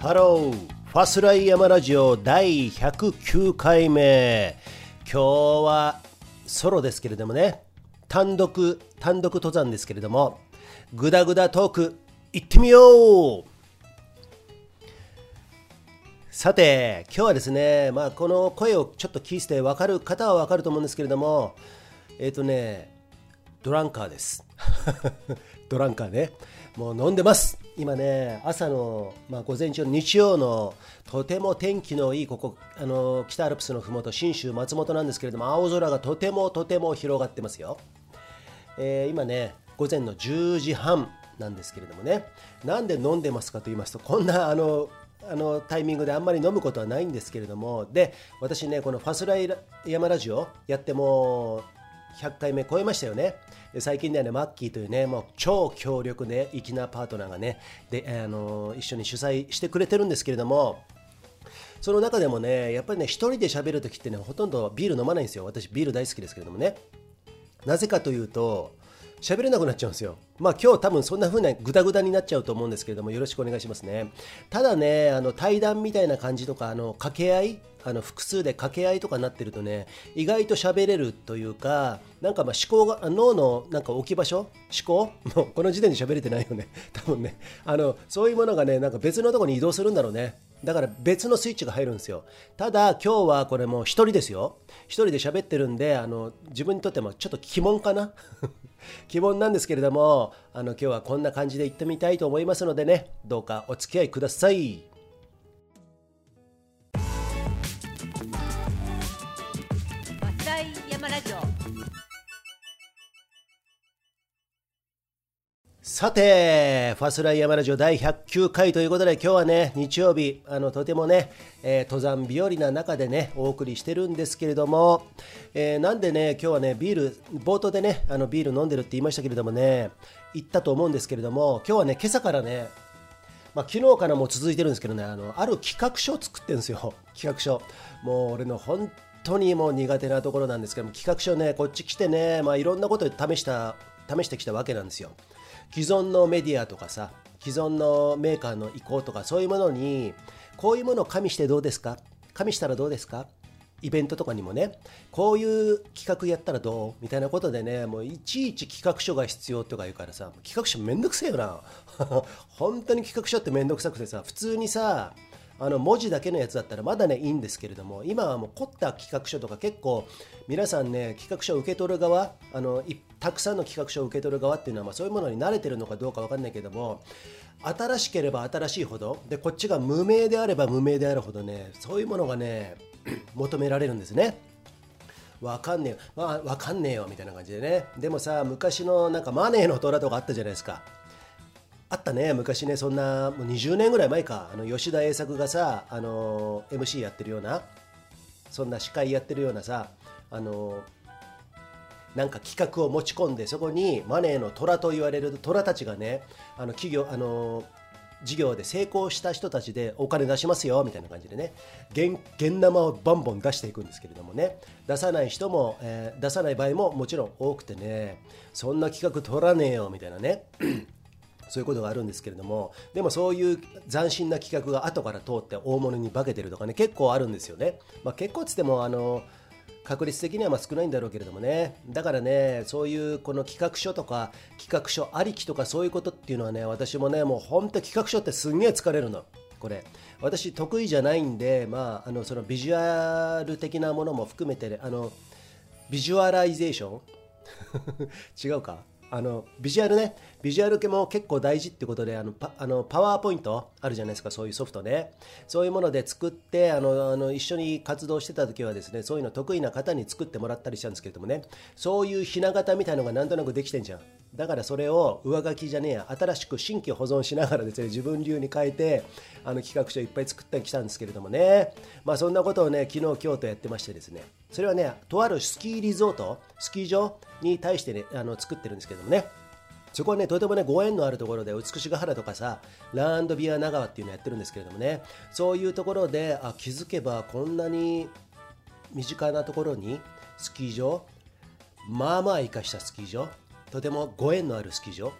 ハローファスライヤマラジオ第109回目。今日はソロですけれどもね。単独単独登山ですけれども。グダグダトーク行ってみよう。さて今日はですね、まあ、この声をちょっと聞いて分かる方は分かると思うんですけれどもえっ、ー、とねドランカーです。ドランカーね。もう飲んでます。今ね朝の、まあ、午前中の日曜のとても天気のいいここあの北アルプスのふもと信州松本なんですけれども青空がとてもとても広がってますよ、えー、今ね午前の10時半なんですけれどもねなんで飲んでますかと言いますとこんなあのあのタイミングであんまり飲むことはないんですけれどもで私ねこのファスライ山ラジオやっても100回目超えましたよね最近ではねマッキーというねもう超強力で粋なパートナーがねで、あの一緒に主催してくれてるんですけれどもその中でもねやっぱりね1人で喋るときってねほとんどビール飲まないんですよ私ビール大好きですけれどもねなぜかというと喋れなくなっちゃうんですよ。まあ今日多分そんな風なグダグダになっちゃうと思うんですけれどもよろしくお願いしますね。ただね、あの対談みたいな感じとか、あの掛け合い、あの複数で掛け合いとかになってるとね、意外と喋れるというか、なんかまあ思考が、脳のなんか置き場所、思考？もうこの時点で喋れてないよね。多分ね、あのそういうものがね、なんか別のとこに移動するんだろうね。だから別のスイッチが入るんですよ。ただ今日はこれもう一人ですよ。一人で喋ってるんで、あの自分にとってもちょっと鬼門かな？疑問なんですけれどもあの今日はこんな感じで行ってみたいと思いますのでねどうかお付き合いくださいさて、ファスライヤマラジオ第109回ということで、今日はね、日曜日、あのとてもね、えー、登山日和な中でね、お送りしてるんですけれども、えー、なんでね、今日はね、ビール、冒頭でね、あのビール飲んでるって言いましたけれどもね、言ったと思うんですけれども、今日はね、今朝からね、まあ、昨日からも続いてるんですけどね、あのある企画書を作ってるんですよ、企画書。もう俺の本当にもう苦手なところなんですけども、企画書ね、こっち来てね、まあ、いろんなこと試した、試してきたわけなんですよ。既存のメディアとかさ既存のメーカーの意向とかそういうものにこういうものを加味してどうですか？加味したらどうですか？イベントとかにもねこういう企画やったらどう？みたいなことでねもういちいち企画書が必要とか言うからさ企画書めんどくせえよな。本当に企画書ってめんどくさくてさ普通にさあの文字だけのやつだったらまだねいいんですけれども今はもう凝った企画書とか結構皆さんね企画書を受け取る側あのたくさんの企画書を受け取る側っていうのは、まあ、そういうものに慣れてるのかどうか分かんないけども新しければ新しいほどでこっちが無名であれば無名であるほどねそういうものがね 求められるんですね。わかんねえよ、まあ、わかんねえよみたいな感じでね。でもさ、昔のなんかマネーの虎とかあったじゃないですか。あったね昔ねそんなもう20年ぐらい前か。あの吉田栄作がさあの MC やってるようなそんな司会やってるようなさあのなんか企画を持ち込んでそこにマネーの虎と言われる虎たちがねあの企業あの事業で成功した人たちでお金出しますよみたいな感じでね現現生をバンバン出していくんですけれどもね。出さない人も、えー、出さない場合ももちろん多くてねそんな企画取らねえよみたいなね。そういうことがあるんですけれどもでもそういう斬新な企画が後から通って大物に化けてるとかね結構あるんですよね、まあ、結構つってもあの確率的にはま少ないんだろうけれどもね。だからねそういうこの企画書とか企画書ありきとかそういうことっていうのはね私もねもう本当企画書ってすんげえ疲れるの。これ。私得意じゃないんでまああのそのビジュアル的なものも含めて、あのビジュアライゼーション？違うか？あのビジュアルね。ビジュアル系も結構大事ってことであのパあのパワーポイントあるじゃないですかそういうソフトね。そういうもので作ってあのあの一緒に活動してた時はですねそういうの得意な方に作ってもらったりしたんですけれどもね。そういうひな形みたいのがなんとなくできてんじゃん。だからそれを上書きじゃねえや新しく新規保存しながらですね自分流に変えてあの企画書いっぱい作ってきたんですけれどもね。まあそんなことをね昨日今日とやってましてですね。それはねとあるスキーリゾートスキー場に対してねあの作ってるんですけどもね。そこはね、とてもね、ご縁のあるところで、美ヶ原とかさ、ランドビア長川っていうのやってるんですけれどもね、そういうところで、あ、気づけばこんなに身近なところにスキー場、まあまあ生かしたスキー場、とてもご縁のあるスキー場、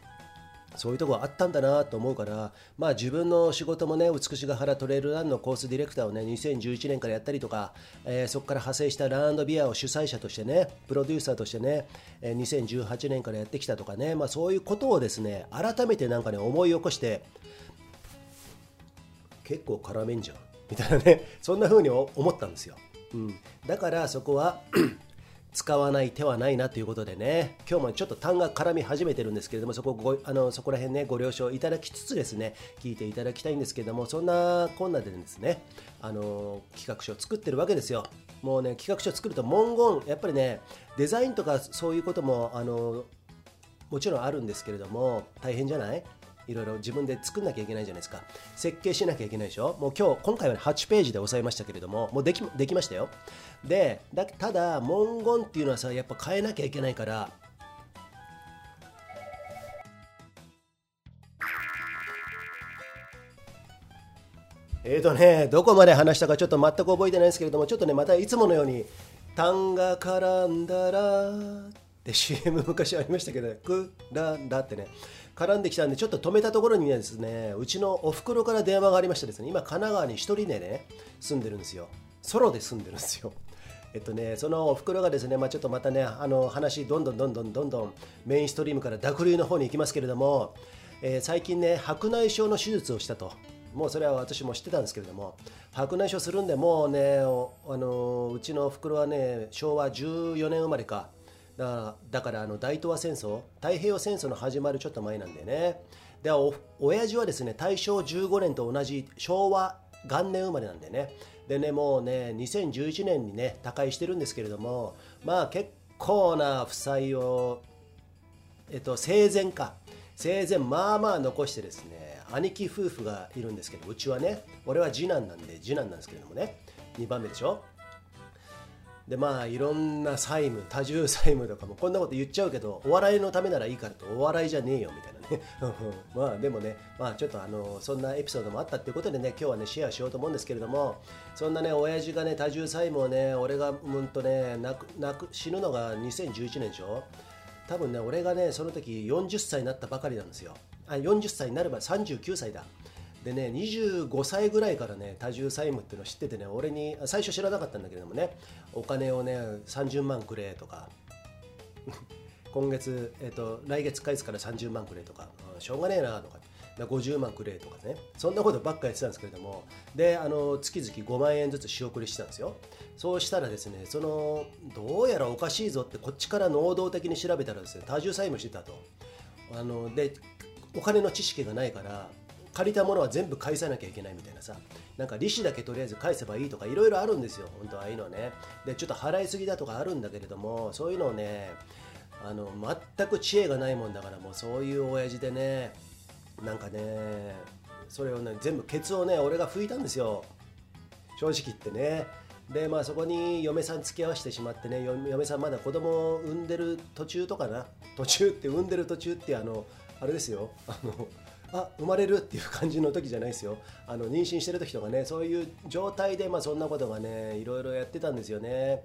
そういうとこあったんだなと思うから、まあ、自分の仕事もね美しが原トレイルランのコースディレクターをね2011年からやったりとか、えー、そこから派生したランドビアを主催者としてねプロデューサーとしてね、えー、2018年からやってきたとかね、まあ、そういうことをですね改めてなんかね思い起こして結構絡めんじゃんみたいなねそんな風に思ったんですよ、うん、だからそこは使わない手はないなということでね、今日もちょっと単が絡み始めてるんですけれども、そこごあのそこら辺ね、ご了承いただきつつですね、聞いていただきたいんですけれども、そんなこんなでですね、あの企画書を作ってるわけですよ。もうね、企画書作ると文言、やっぱりね、デザインとかそういうことも、あのもちろんあるんですけれども、大変じゃない？いろいろ自分で作んなきゃいけないじゃないですか。設計しなきゃいけないでしょ。もう今日今回は8ページで押さえましたけれどももうできできましたよ。でだただ文言っていうのはさやっぱ変えなきゃいけないから。えーとね、どこまで話したかちょっと全く覚えてないんですけれども、ちょっとね、またいつものように、単が絡んだらって CM 昔ありましたけど、くららってね、絡んできたんで、ちょっと止めたところにですね、うちのおふくろから電話がありましてですね、今、神奈川に1人でね、住んでるんですよ。ソロで住んでるんですよ。えっとね、そのおふくろがですね、まあ、ちょっとまたね、あの話、どんどんどんどんどんどんメインストリームから濁流の方に行きますけれども、えー、最近ね、白内障の手術をしたと。もうそれは私も知ってたんですけれども、白内障するんで、もうね、あのうちのおふくろはね、昭和14年生まれか、だからだからあの大東亜戦争太平洋戦争の始まるちょっと前なんでね。でお親父はですね大正15年と同じ昭和元年生まれなんでね。でねもうね2011年にね他界してるんですけれどもまあ結構な負債をえっと生前か。生前まあまあ残してですね兄貴夫婦がいるんですけどうちはね俺は次男なんで次男なんですけれどもね。2番目でしょ。でまあいろんな債務多重債務とかもこんなこと言っちゃうけどお笑いのためならいいからとお笑いじゃねえよみたいなね。まあでもねまあちょっとあのそんなエピソードもあったっていうことでね今日はねシェアしようと思うんですけれどもそんなね親父がね多重債務をね俺がうんとねなくなく死ぬのが2011年でしょ？多分ね俺がねその時40歳になったばかりなんですよ。あ40歳になれば39歳だ。でね25歳ぐらいからね多重債務っていうのを知っててね俺に最初知らなかったんだけれどもねお金をね30万くれとか 今月、えーと、来月返すから30万くれとか、しょうがねえなとか50万くれとかねそんなことばっかやってたんですけれどもであの月々5万円ずつ仕送りしてたんですよ。そうしたらですねそのどうやらおかしいぞってこっちから能動的に調べたらですね多重債務してたと。あのでお金の知識がないから借りたものは全部返さなきゃいけないみたいなさ。なんか利子だけとりあえず返せばいいとかいろいろあるんですよ。本当はああいうのはね。でちょっと払いすぎだとかあるんだけれどもそういうのをねあの全く知恵がないもんだからもうそういう親父でねなんかねそれをね全部ケツをね俺が拭いたんですよ。正直言ってね。でまあそこに嫁さん付き合わせてしまってね嫁さんまだ子供を産んでる途中とかな。途中って産んでる途中ってあのあれですよ。あのあ生まれるっていう感じの時じゃないですよ。あの妊娠してる時とかねそういう状態でまあそんなことがねいろいろやってたんですよね。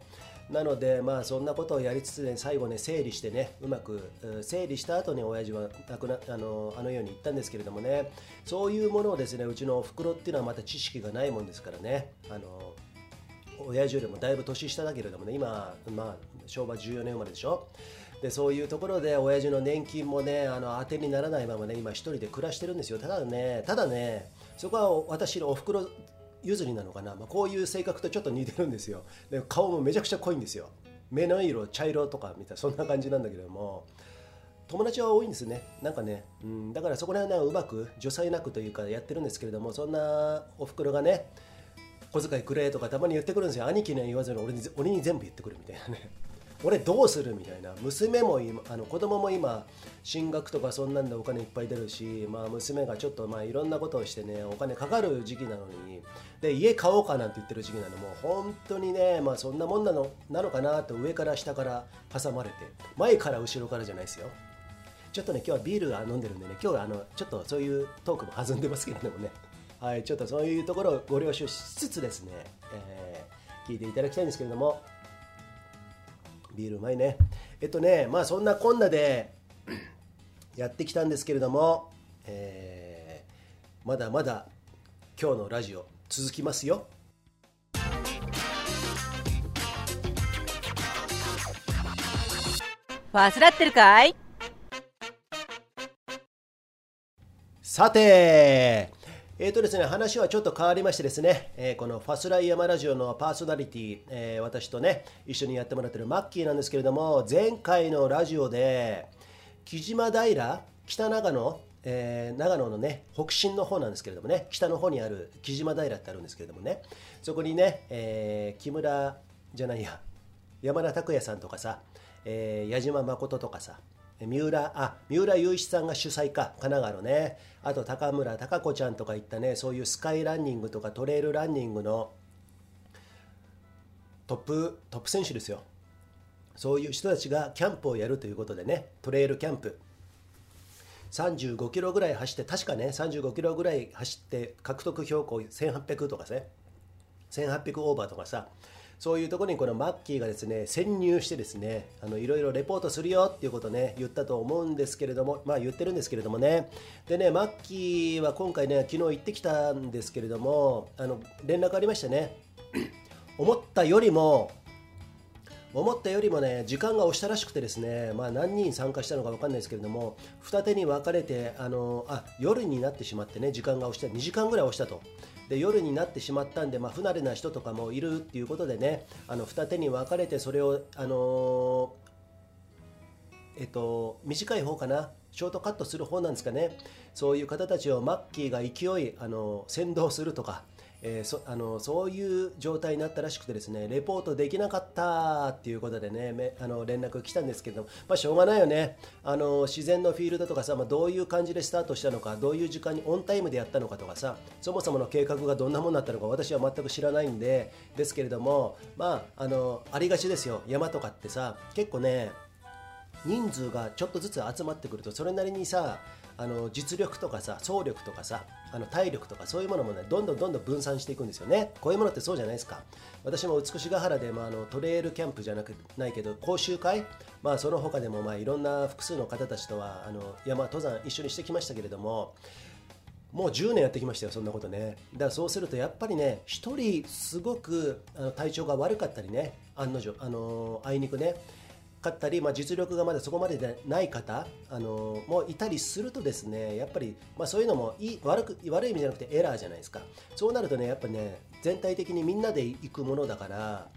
なのでまあそんなことをやりつつね最後ね整理してねうまく整理した後に親父は亡くなあのあの世に行ったんですけれどもね。そういうものをですねうちのおふくろっていうのはまた知識がないもんですからね。あの親父よりもだいぶ年下だけれどもね今まあ昭和14年生まれでしょ。でそういうところで親父の年金もねあの当てにならないままね今一人で暮らしてるんですよ。ただねただねそこは私のおふくろ譲りなのかな、まあ、こういう性格とちょっと似てるんですよ。で顔もめちゃくちゃ濃いんですよ。目の色茶色とかみたいなそんな感じなんだけども。友達は多いんですね。なんかね、うん、だからそこら辺はうまく除災なくというかやってるんですけれどもそんなおふくろがね小遣いくれとかたまに言ってくるんですよ。兄貴には言わずに俺に俺に全部言ってくるみたいなね。俺どうするみたいな。娘も今あの子供も今進学とかそんなんでお金いっぱい出るし、まあ、娘がちょっとまあいろんなことをしてねお金かかる時期なのにで家買おうかなんて言ってる時期なの。もう本当にね、まあ、そんなもんなのなのかなと上から下から挟まれて前から後ろからじゃないですよ。ちょっとね今日はビールが飲んでるんでね今日はあのちょっとそういうトークも弾んでますけれどもね。はいちょっとそういうところをご了承しつつですね、えー、聞いていただきたいんですけれども。ビールうまいね。えっとね、まあそんなこんなでやってきたんですけれども、えー、まだまだ今日のラジオ続きますよ。わすらってるかい？さて、えーとですね、話はちょっと変わりましてですね、えー、このファスライヤマラジオのパーソナリティ、えー、私とね、一緒にやってもらってるマッキーなんですけれども、前回のラジオで、木島平、北長野、えー、長野のね、北進の方なんですけれどもね、北の方にある木島平ってあるんですけれどもね、そこにね、え木村じゃないや、山田拓也さんとかさ、えー矢島誠とかさ、三浦あ三浦雄一さんが主催か。神奈川のね。あと高村貴子ちゃんとかいったね。そういうスカイランニングとかトレイルランニングのトップトップ選手ですよ。そういう人たちがキャンプをやるということでね。トレイルキャンプ。35キロぐらい走って確かね35キロぐらい走って獲得標高1800とかね1800オーバーとかさそういうところにこのマッキーがですね潜入してですねあのいろいろレポートするよっていうことをね言ったと思うんですけれどもまあ言ってるんですけれどもね。でねマッキーは今回ね昨日行ってきたんですけれどもあの連絡ありましたね 思ったよりも思ったよりもね時間が押したらしくてですね、まあ、何人参加したのか分かんないですけれども二手に分かれてあのあ夜になってしまってね時間が押した2時間ぐらい押したと。で夜になってしまったんで、まあ、不慣れな人とかもいるっていうことでねあの二手に分かれてそれを、あのー、えっと、短い方かなショートカットする方なんですかね。そういう方たちをマッキーが勢い、あの先導するとかえー、そあのそういう状態になったらしくてですねレポートできなかったっていうことでねめあの連絡来たんですけどまあ、しょうがないよね。あの自然のフィールドとかさ、まあ、どういう感じでスタートしたのかどういう時間にオンタイムでやったのかとかさそもそもの計画がどんなものだったのか私は全く知らないんでですけれどもまああのありがちですよ。山とかってさ結構ね人数がちょっとずつ集まってくるとそれなりにさあの実力とかさ総力とかさあの体力とかそういうものもねどんどんどんどん分散していくんですよね。こういうものってそうじゃないですか。私も美しが原で、まあ、あのトレイルキャンプじゃなくないけど講習会？まあその他でもまあいろんな複数の方たちとはあの山登山一緒にしてきましたけれどももう10年やってきましたよ、そんなことね。だからそうすると、やっぱりね、1人すごくあの体調が悪かったりね、案の定、あの、あいにくね、かったり、まあ、実力がまだそこまででない方、あのもいたりするとですねやっぱり、まあ、そういうのもいい悪く悪い意味じゃなくてエラーじゃないですかそうなるとねやっぱね全体的にみんなで行くものだから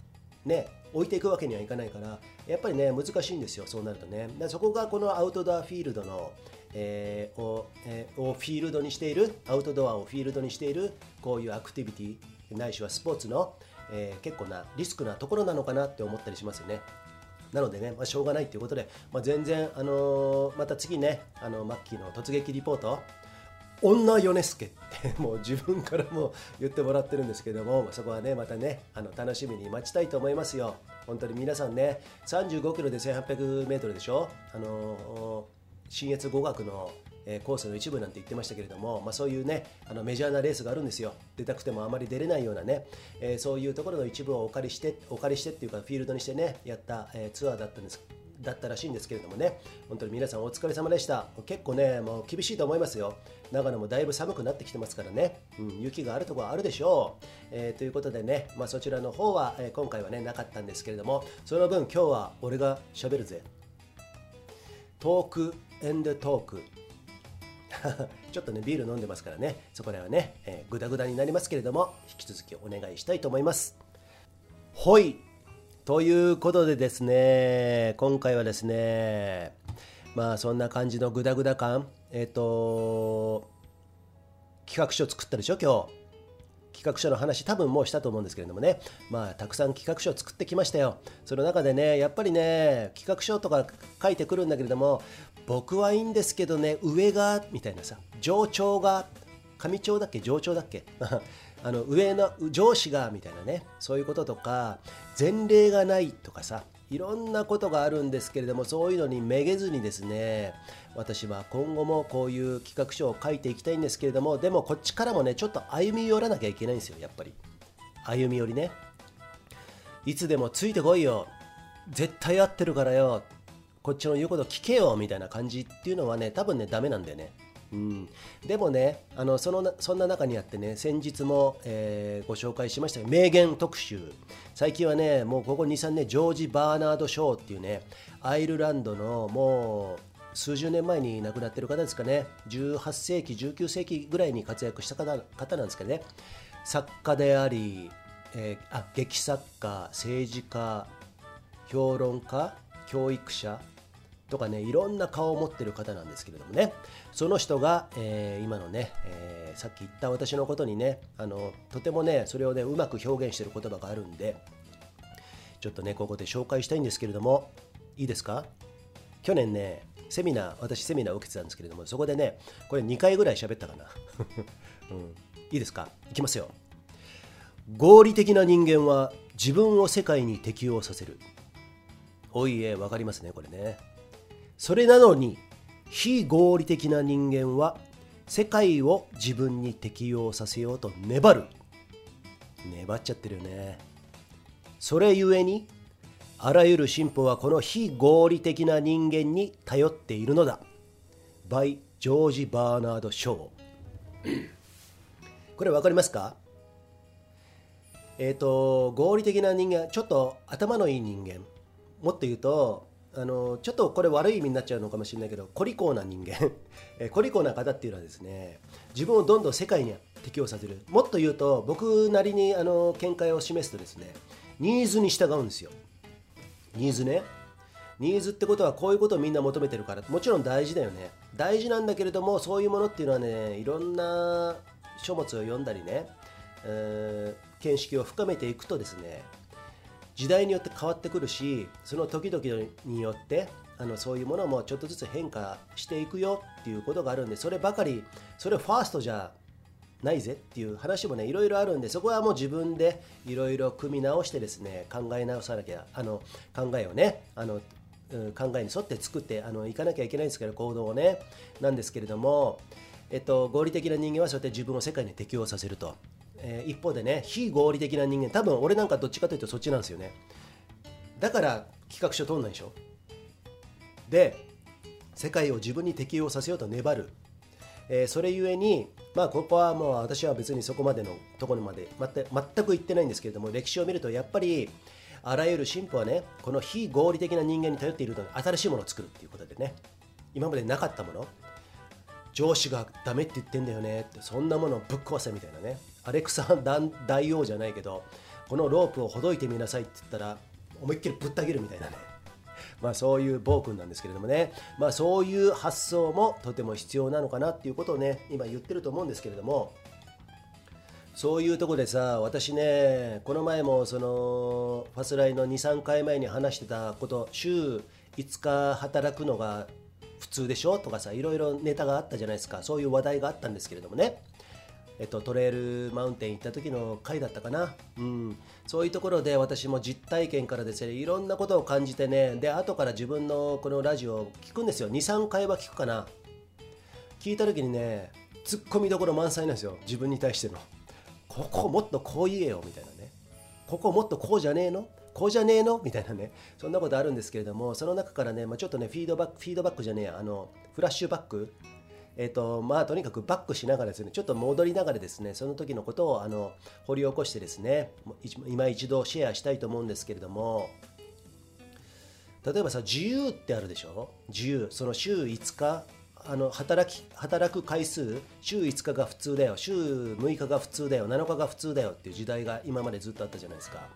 ね置いていくわけにはいかないからやっぱりね難しいんですよそうなるとねそこがこのアウトドアフィールドのえー、をえー、をフィールドにしているアウトドアをフィールドにしているこういうアクティビティないしはスポーツの、えー、結構なリスクなところなのかなって思ったりしますよね。なのでね、まあ、しょうがないということで、まあ、全然、あのー、また次ね、あのマッキーの突撃リポート、女ヨネスケって もう自分からも言ってもらってるんですけどもそこはねまたねあの楽しみに待ちたいと思いますよ。本当に皆さんね35キロで1800メートルでしょ？あの新越語学のえコースの一部なんて言ってましたけれども、まあ、そういうねあのメジャーなレースがあるんですよ出たくてもあまり出れないようなね、えー、そういうところの一部をお借りしてお借りしてっていうかフィールドにしてねやった、えー、ツアーだったんですだったらしいんですけれどもね、本当に皆さんお疲れ様でした。結構ね、もう厳しいと思いますよ。長野もだいぶ寒くなってきてますからね、うん、雪があるところあるでしょう。えー、ということでね、まあ、そちらの方は、えー、今回はね、なかったんですけれども、その分今日は俺がしゃべるぜ。トークエンドトーク ちょっとね、ビール飲んでますからね、そこらはね、えー、グダグダになりますけれども、引き続きお願いしたいと思います。ほいということでですね、今回はですね、まあそんな感じのグダグダ感、えっ、ー、と、企画書作ったでしょ、今日。企画書の話多分もうしたと思うんですけれどもね。まあたくさん企画書を作ってきましたよ。その中でねやっぱりね企画書とか書いてくるんだけれども僕はいいんですけどね上がみたいなさ上長が上長だっけ？上長だっけ？あの上の上司がみたいなねそういうこととか前例がないとかさいろんなことがあるんですけれどもそういうのにめげずにですね私は今後もこういう企画書を書いていきたいんですけれどもでもこっちからもねちょっと歩み寄らなきゃいけないんですよやっぱり。歩み寄りね。いつでもついてこいよ。絶対合ってるからよ。こっちの言うこと聞けよ。みたいな感じっていうのはね多分ねダメなんだよね。うん、でもねあのそのそんな中にあってね先日も、えー、ご紹介しました名言特集。最近はねもうここ23年ジョージ・バーナード・ショーっていうねアイルランドのもう数十年前に亡くなってる方ですかね。18世紀19世紀ぐらいに活躍した方方なんですけどね。作家であり、えー、あ劇作家政治家評論家教育者とかねいろんな顔を持ってる方なんですけれどもね。その人が、えー、今のね、えー、さっき言った私のことにねあのとてもねそれをねうまく表現してる言葉があるんでちょっとねここで紹介したいんですけれどもいいですか？去年ねセミナー私セミナーを受けてたんですけれどもそこでねこれ2回ぐらい喋ったかな、うん、いいですか？いきますよ。合理的な人間は自分を世界に適応させる。おいえ分かりますねこれね。それなのに非合理的な人間は世界を自分に適用させようと粘る。粘っちゃってるよね。それゆえにあらゆる進歩はこの非合理的な人間に頼っているのだ。by ジョージ・バーナード・ショーこれ分かりますか？えっ、ー、と合理的な人間ちょっと頭のいい人間。もっと言うとあのちょっとこれ悪い意味になっちゃうのかもしれないけどコリコーな人間。コリコーな方っていうのはですね自分をどんどん世界に適応させる。もっと言うと僕なりにあの見解を示すとですねニーズに従うんですよ。ニーズね。ニーズってことはこういうことをみんな求めてるから。もちろん大事だよね。大事なんだけれどもそういうものっていうのはねいろんな書物を読んだりね、えー、見識を深めていくとですね時代によって変わってくるしその時々によってあのそういうものもちょっとずつ変化していくよっていうことがあるんでそればかりそれファーストじゃないぜっていう話もねいろいろあるんでそこはもう自分でいろいろ組み直してですね考え直さなきゃあの考えをねあの考えに沿って作ってあのいかなきゃいけないんですけど行動をね。なんですけれども、えっと、合理的な人間はそうやって自分を世界に適応させると。えー、一方でね非合理的な人間多分俺なんかどっちかというとそっちなんですよね。だから企画書通んないでしょ。で世界を自分に適応させようと粘る、えー、それゆえにまあここはもう私は別にそこまでのところまで全く言ってないんですけれども歴史を見るとやっぱりあらゆる進歩はねこの非合理的な人間に頼っているので新しいものを作るっていうことでね今までなかったもの。上司がダメって言ってんだよねってそんなものをぶっ壊せみたいなね。アレクサン大王じゃないけどこのロープをほどいてみなさいって言ったら思いっきりぶった切るみたいなね。まあそういう暴君なんですけれどもね。まあそういう発想もとても必要なのかなっていうことをね今言ってると思うんですけれども。そういうとこでさ私ねこの前もそのファスライの23回前に話してたこと週5日働くのが普通でしょ？とかさいろいろネタがあったじゃないですか。そういう話題があったんですけれどもね。えっと、トレイルマウンテン行った時の回だったかな、うん、そういうところで私も実体験からですねいろんなことを感じてねで後から自分のこのラジオを聞くんですよ。23回は聞くかな。聞いた時にねツッコミどころ満載なんですよ。自分に対しての。ここもっとこう言えよみたいなね。ここもっとこうじゃねえの？こうじゃねえの？みたいなね。そんなことあるんですけれどもその中からね、まあ、ちょっとねフィードバックフィードバックじゃねえあのフラッシュバック。えーとまあ、とにかくバックしながらですねちょっと戻りながらですねその時のことをあの掘り起こしてですね今一度シェアしたいと思うんですけれども例えばさ自由ってあるでしょ？自由。その週5日あの働き働く回数週5日が普通だよ。週6日が普通だよ。7日が普通だよっていう時代が今までずっとあったじゃないですか。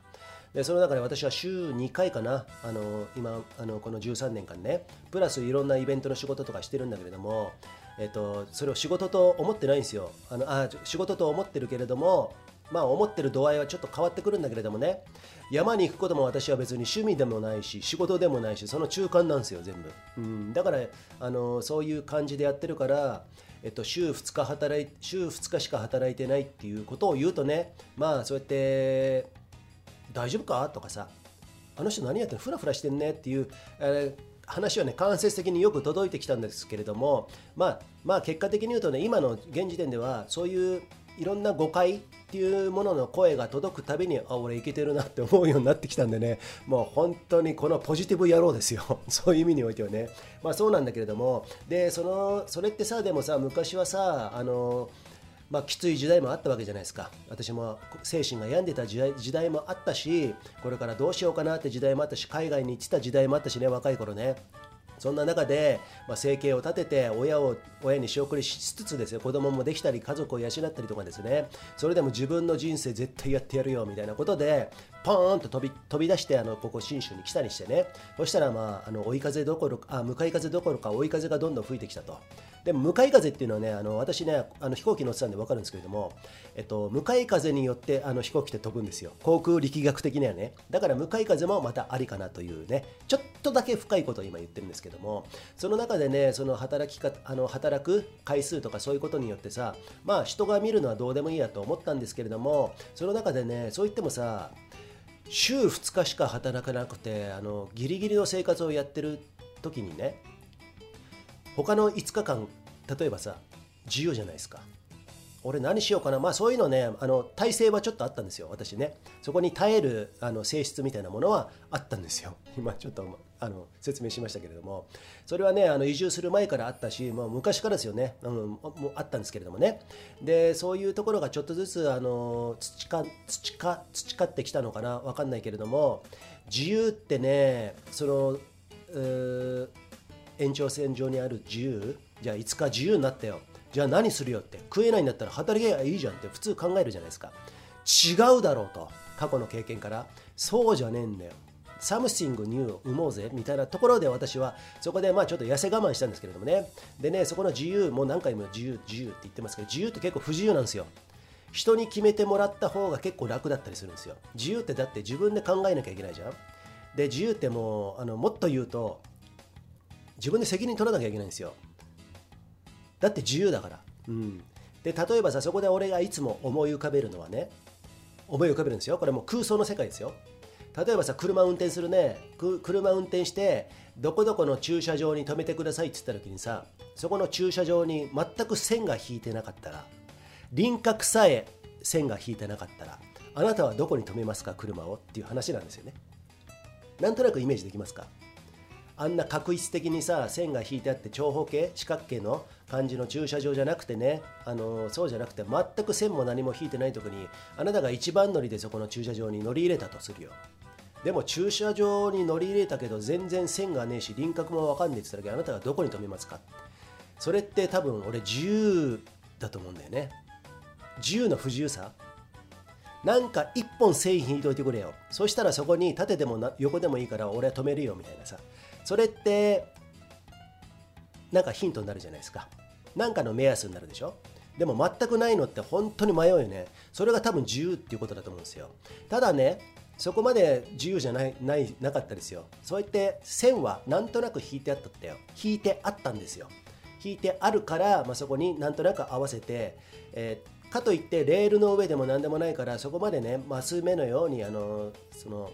でその中で私は週2回かなあの今あのこの13年間ねプラスいろんなイベントの仕事とかしてるんだけれどもえっと、それを仕事と思ってないんですよ。あのあ仕事と思ってるけれどもまあ思ってる度合いはちょっと変わってくるんだけれどもね。山に行くことも私は別に趣味でもないし仕事でもないしその中間なんですよ全部、うん、だからあのそういう感じでやってるからえっと、週2日働い週2日しか働いてないっていうことを言うとねまあそうやって大丈夫か？とかさあの人何やってるフラフラしてんね？っていう、えー話はね間接的によく届いてきたんですけれどもまあまあ結果的に言うとね今の現時点ではそういういろんな誤解っていうものの声が届くたびにあ俺いけてるなって思うようになってきたんでねもう本当にこのポジティブ野郎ですよ。そういう意味においてはね。まあそうなんだけれどもでそのそれってさでもさ昔はさあのまあ、きつい時代もあったわけじゃないですか。私も精神が病んでた時代もあったしこれからどうしようかなって時代もあったし海外に行ってた時代もあったしね若い頃ね。そんな中で、まあ、生計を立てて親を親に仕送りしつつですよ。子供もできたり家族を養ったりとかですね。それでも自分の人生絶対やってやるよみたいなことでポーンと飛び飛び出してあのここ信州に来たりしてね。そしたら、まあ、あの追い風どころかあ向かい風どころか追い風がどんどん吹いてきたと。で向かい風っていうのはねあの私ねあの飛行機乗ってたんで分かるんですけれども、えっと、向かい風によってあの飛行機って飛ぶんですよ。航空力学的にはね。だから向かい風もまたありかなというねちょっとだけ深いことを今言ってるんですけどもその中でねその働き方あの働く回数とかそういうことによってさまあ人が見るのはどうでもいいやと思ったんですけれどもその中でねそう言ってもさ週2日しか働かなくてあのギリギリの生活をやってる時にね他の5日間例えばさ自由じゃないですか。俺何しようかな。まあそういうのねあの体制はちょっとあったんですよ。私ね。そこに耐えるあの性質みたいなものはあったんですよ。今ちょっとあの説明しましたけれども。それはねあの移住する前からあったしもう昔からですよね、うん、もうあったんですけれどもね。でそういうところがちょっとずつあの培培培ってきたのかな。分かんないけれども。自由ってねそのう延長線上にある自由。じゃあいつか自由になったよ。じゃあ何するよって。食えないんだったら働けばいいじゃんって普通考えるじゃないですか。違うだろうと。過去の経験から。そうじゃねえんだよ。 something new を生もうぜみたいなところで私はそこでまあちょっと痩せ我慢したんですけれどもね。でねそこの自由もう何回も自由自由って言ってますけど自由って結構不自由なんですよ。人に決めてもらった方が結構楽だったりするんですよ。自由ってだって自分で考えなきゃいけないじゃん。で自由ってもうあのもっと言うと自分で責任取らなきゃいけないんですよ。だって自由だから。うん、で例えばさそこで俺がいつも思い浮かべるのはね思い浮かべるんですよ。これも空想の世界ですよ。例えばさ車運転するね。車運転してどこどこの駐車場に止めてくださいって言った時にさそこの駐車場に全く線が引いてなかったら輪郭さえ線が引いてなかったらあなたはどこに止めますか車をっていう話なんですよね。なんとなくイメージできますか？あんな確一的にさ線が引いてあって長方形四角形の感じの駐車場じゃなくてねあのそうじゃなくて全く線も何も引いてないとこにあなたが一番乗りでそこの駐車場に乗り入れたとするよ。でも駐車場に乗り入れたけど全然線がねえし輪郭もわかんねえって言った時あなたがどこに止めますかそれって多分俺自由だと思うんだよね。自由の不自由さ。なんか一本線引いといてくれよ。そしたらそこに縦でも横でもいいから俺は止めるよみたいなさ。それってなんかヒントになるじゃないですか。何かの目安になるでしょ。でも全くないのって本当に迷うよね。それが多分自由っていうことだと思うんですよ。ただねそこまで自由じゃないないなかったですよ。そうやって線はなんとなく引いてあったってよ。引いてあったんですよ。引いてあるから、まあ、そこになんとなく合わせて、えー、かといってレールの上でも何でもないからそこまでねマス目のようにあのその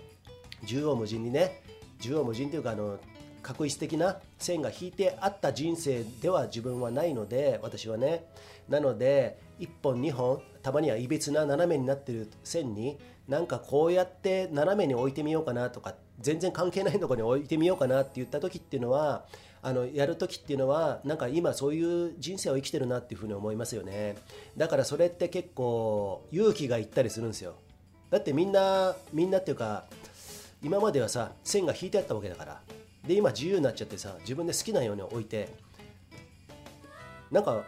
縦横無尽にね縦横無尽というかあの確一的な線が引いてあった人生では自分はないので私はねなので1本2本たまにはいびつな斜めになってる線になんかこうやって斜めに置いてみようかなとか全然関係ないところに置いてみようかなって言った時っていうのはあのやる時っていうのはなんか今そういう人生を生きてるなっていうふうに思いますよね。だからそれって結構勇気がいったりするんですよ。だってみんなみんなっていうか今まではさ線が引いてあったわけだから。で今自由になっちゃってさ自分で好きなように置いてなんか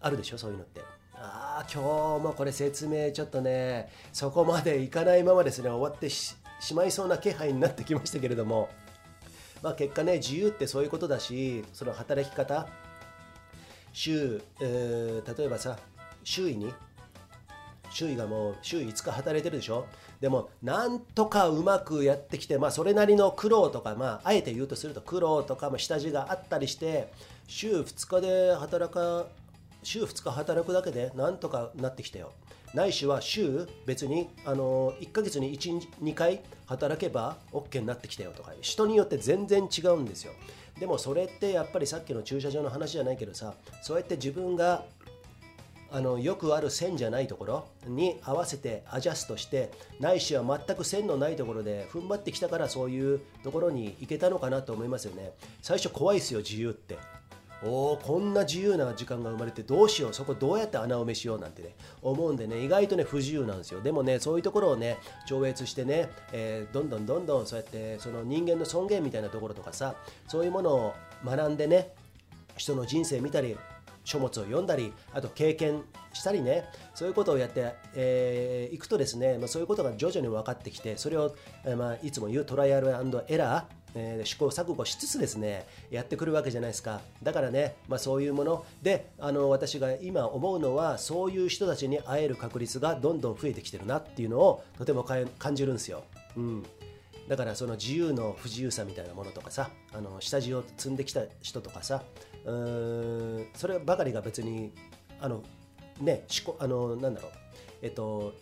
あるでしょ？そういうのって。ああ今日もこれ説明ちょっとねそこまでいかないままですね終わってしまいそうな気配になってきましたけれども。まあ結果ね自由ってそういうことだしその働き方週、えー、例えばさ周囲に周囲がもう週5日働いてるでしょ？でもなんとかうまくやってきて、まあ、それなりの苦労とか、まあ、あえて言うとすると苦労とかも下地があったりして週2日で働か週2日働くだけでなんとかなってきたよ。ないしは週別にあの1ヶ月に12回働けば OK になってきたよとか人によって全然違うんですよ。でもそれってやっぱりさっきの駐車場の話じゃないけどさそうやって自分があのよくある線じゃないところに合わせてアジャストしてないしは全く線のないところで踏ん張ってきたからそういうところに行けたのかなと思いますよね。最初怖いですよ自由って。おおこんな自由な時間が生まれてどうしようそこどうやって穴埋めしようなんてね思うんでね意外とね不自由なんですよ。でもねそういうところをね超越してね、えー、どんどんどんどんそうやってその人間の尊厳みたいなところとかさそういうものを学んでね人の人生見たり書物を読んだりあと経験したりねそういうことをやってい、えー、くとですね、まあ、そういうことが徐々に分かってきてそれを、えー、まあ、いつも言うトライアルエラーえー、試行錯誤しつつですねやってくるわけじゃないですか。だからね、まあ、そういうもの。であの私が今思うのはそういう人たちに会える確率がどんどん増えてきてるなっていうのをとても感じるんですよ。うん。だからその自由の不自由さみたいなものとかさあの下地を積んできた人とかさうんそればかりが別にあのねあのなんだろうえっと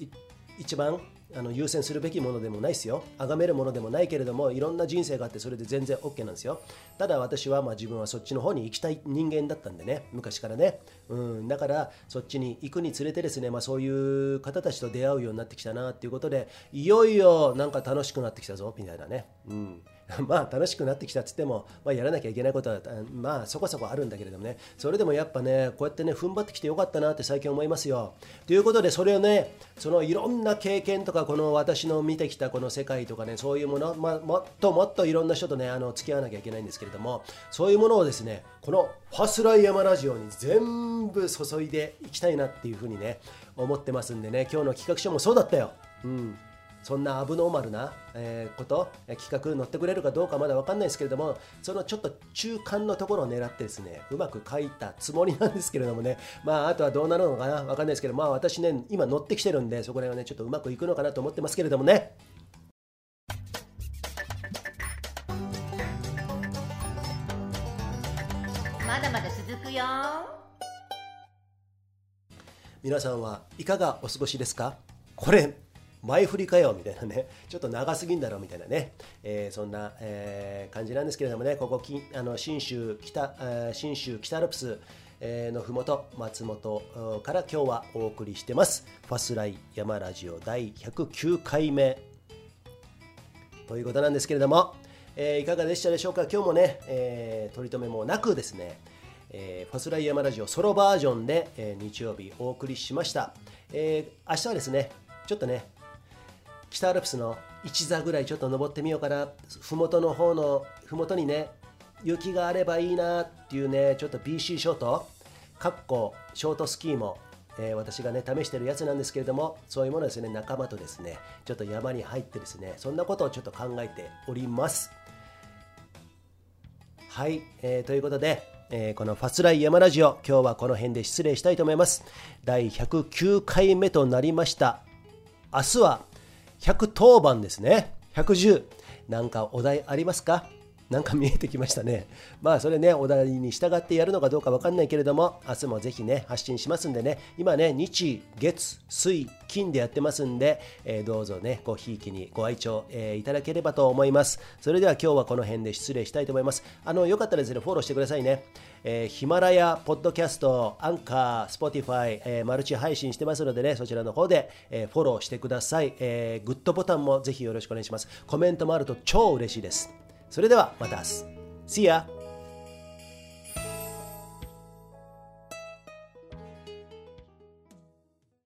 一番あの優先するべきものでもないですよ。崇めるものでもないけれども、いろんな人生があって、それで全然 OK なんですよ。ただ私はまあ自分はそっちの方に行きたい人間だったんでね、昔からね。うん、だからそっちに行くにつれてですね、まあ、そういう方たちと出会うようになってきたなっていうことで、いよいよなんか楽しくなってきたぞみたいなね。うん まあ楽しくなってきたっつっても、まあ、やらなきゃいけないことはまあそこそこあるんだけれどもね。それでもやっぱねこうやってね踏ん張ってきてよかったなって最近思いますよ。ということでそれをねそのいろんな経験とかこの私の見てきたこの世界とかねそういうもの、まあ、もっともっといろんな人とねあの付き合わなきゃいけないんですけれどもそういうものをですねこのファスライヤマラジオに全部注いでいきたいなっていうふうにね思ってますんでね今日の企画書もそうだったよ。うん。そんなアブノーマルな、えー、こと、企画乗ってくれるかどうかまだ分かんないですけれども、そのちょっと中間のところを狙ってですね、うまく書いたつもりなんですけれどもね、まあ、あとはどうなるのかな、分かんないですけど、まあ私ね、今乗ってきてるんで、そこら辺はね、ちょっとうまくいくのかなと思ってますけれどもね。まだまだ続くよ。皆さんはいかがお過ごしですか？これ前振りかよみたいなね、ちょっと長すぎんだろみたいなね、えー、そんな、えー、感じなんですけれどもね、ここ、きあの信州北、信州北アルプス、のふもと松本から今日はお送りしてます。ファスライ山ラジオ第109回目。ということなんですけれども、えー、いかがでしたでしょうか？今日もね、えー、取り留めもなくですね、えー、ファスライ山ラジオソロバージョンで、えー、日曜日お送りしました、えー、明日はですねちょっとね北アルプスの1座ぐらいちょっと登ってみようかな。麓の方の麓にね雪があればいいなっていうねちょっと BC ショートかっこショートスキーも、えー、私がね試してるやつなんですけれどもそういうものですね仲間とですねちょっと山に入ってですねそんなことをちょっと考えております。はい、えー、ということで、えー、このファスライ山ラジオ今日はこの辺で失礼したいと思います。第109回目となりました。明日は110番ですね。110。なんかお題ありますか？なんか見えてきましたね。まあそれね、お題に従ってやるのかどうかわかんないけれども、明日もぜひね、発信しますんでね、今ね、日、月、水、金でやってますんで、えー、どうぞね、ごひいきにご愛聴、えー、いただければと思います。それでは今日はこの辺で失礼したいと思います。あの、よかったらですね、フォローしてくださいね。えー、ヒマラヤ、ポッドキャスト、アンカー、スポティファイ、えー、マルチ配信してますのでね、そちらの方で、えー、フォローしてください、えー。グッドボタンもぜひよろしくお願いします。コメントもあると超嬉しいです。それではまた明日。See ya!